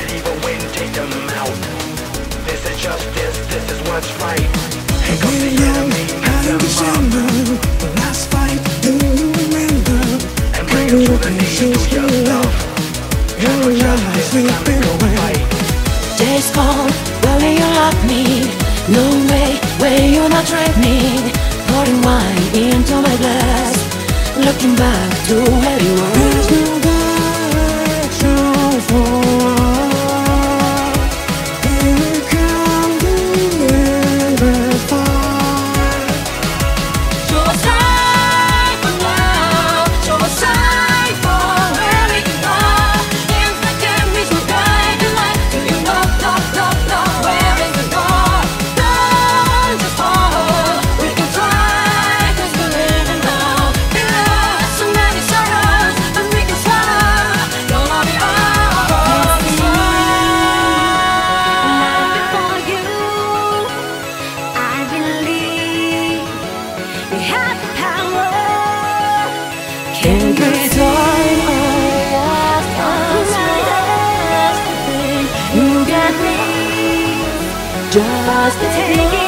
let evil win, take them out. This is justice, this is what's right. Here comes the enemy, mess them up. The last fight, do you remember? And bring them to the knees, do your stuff. Come for justice, time to go fight. Days gone, will you love me? No way, will you not drag me? Pouring wine into my glass, looking back to where you were. Every time I ask everything, you me. Just take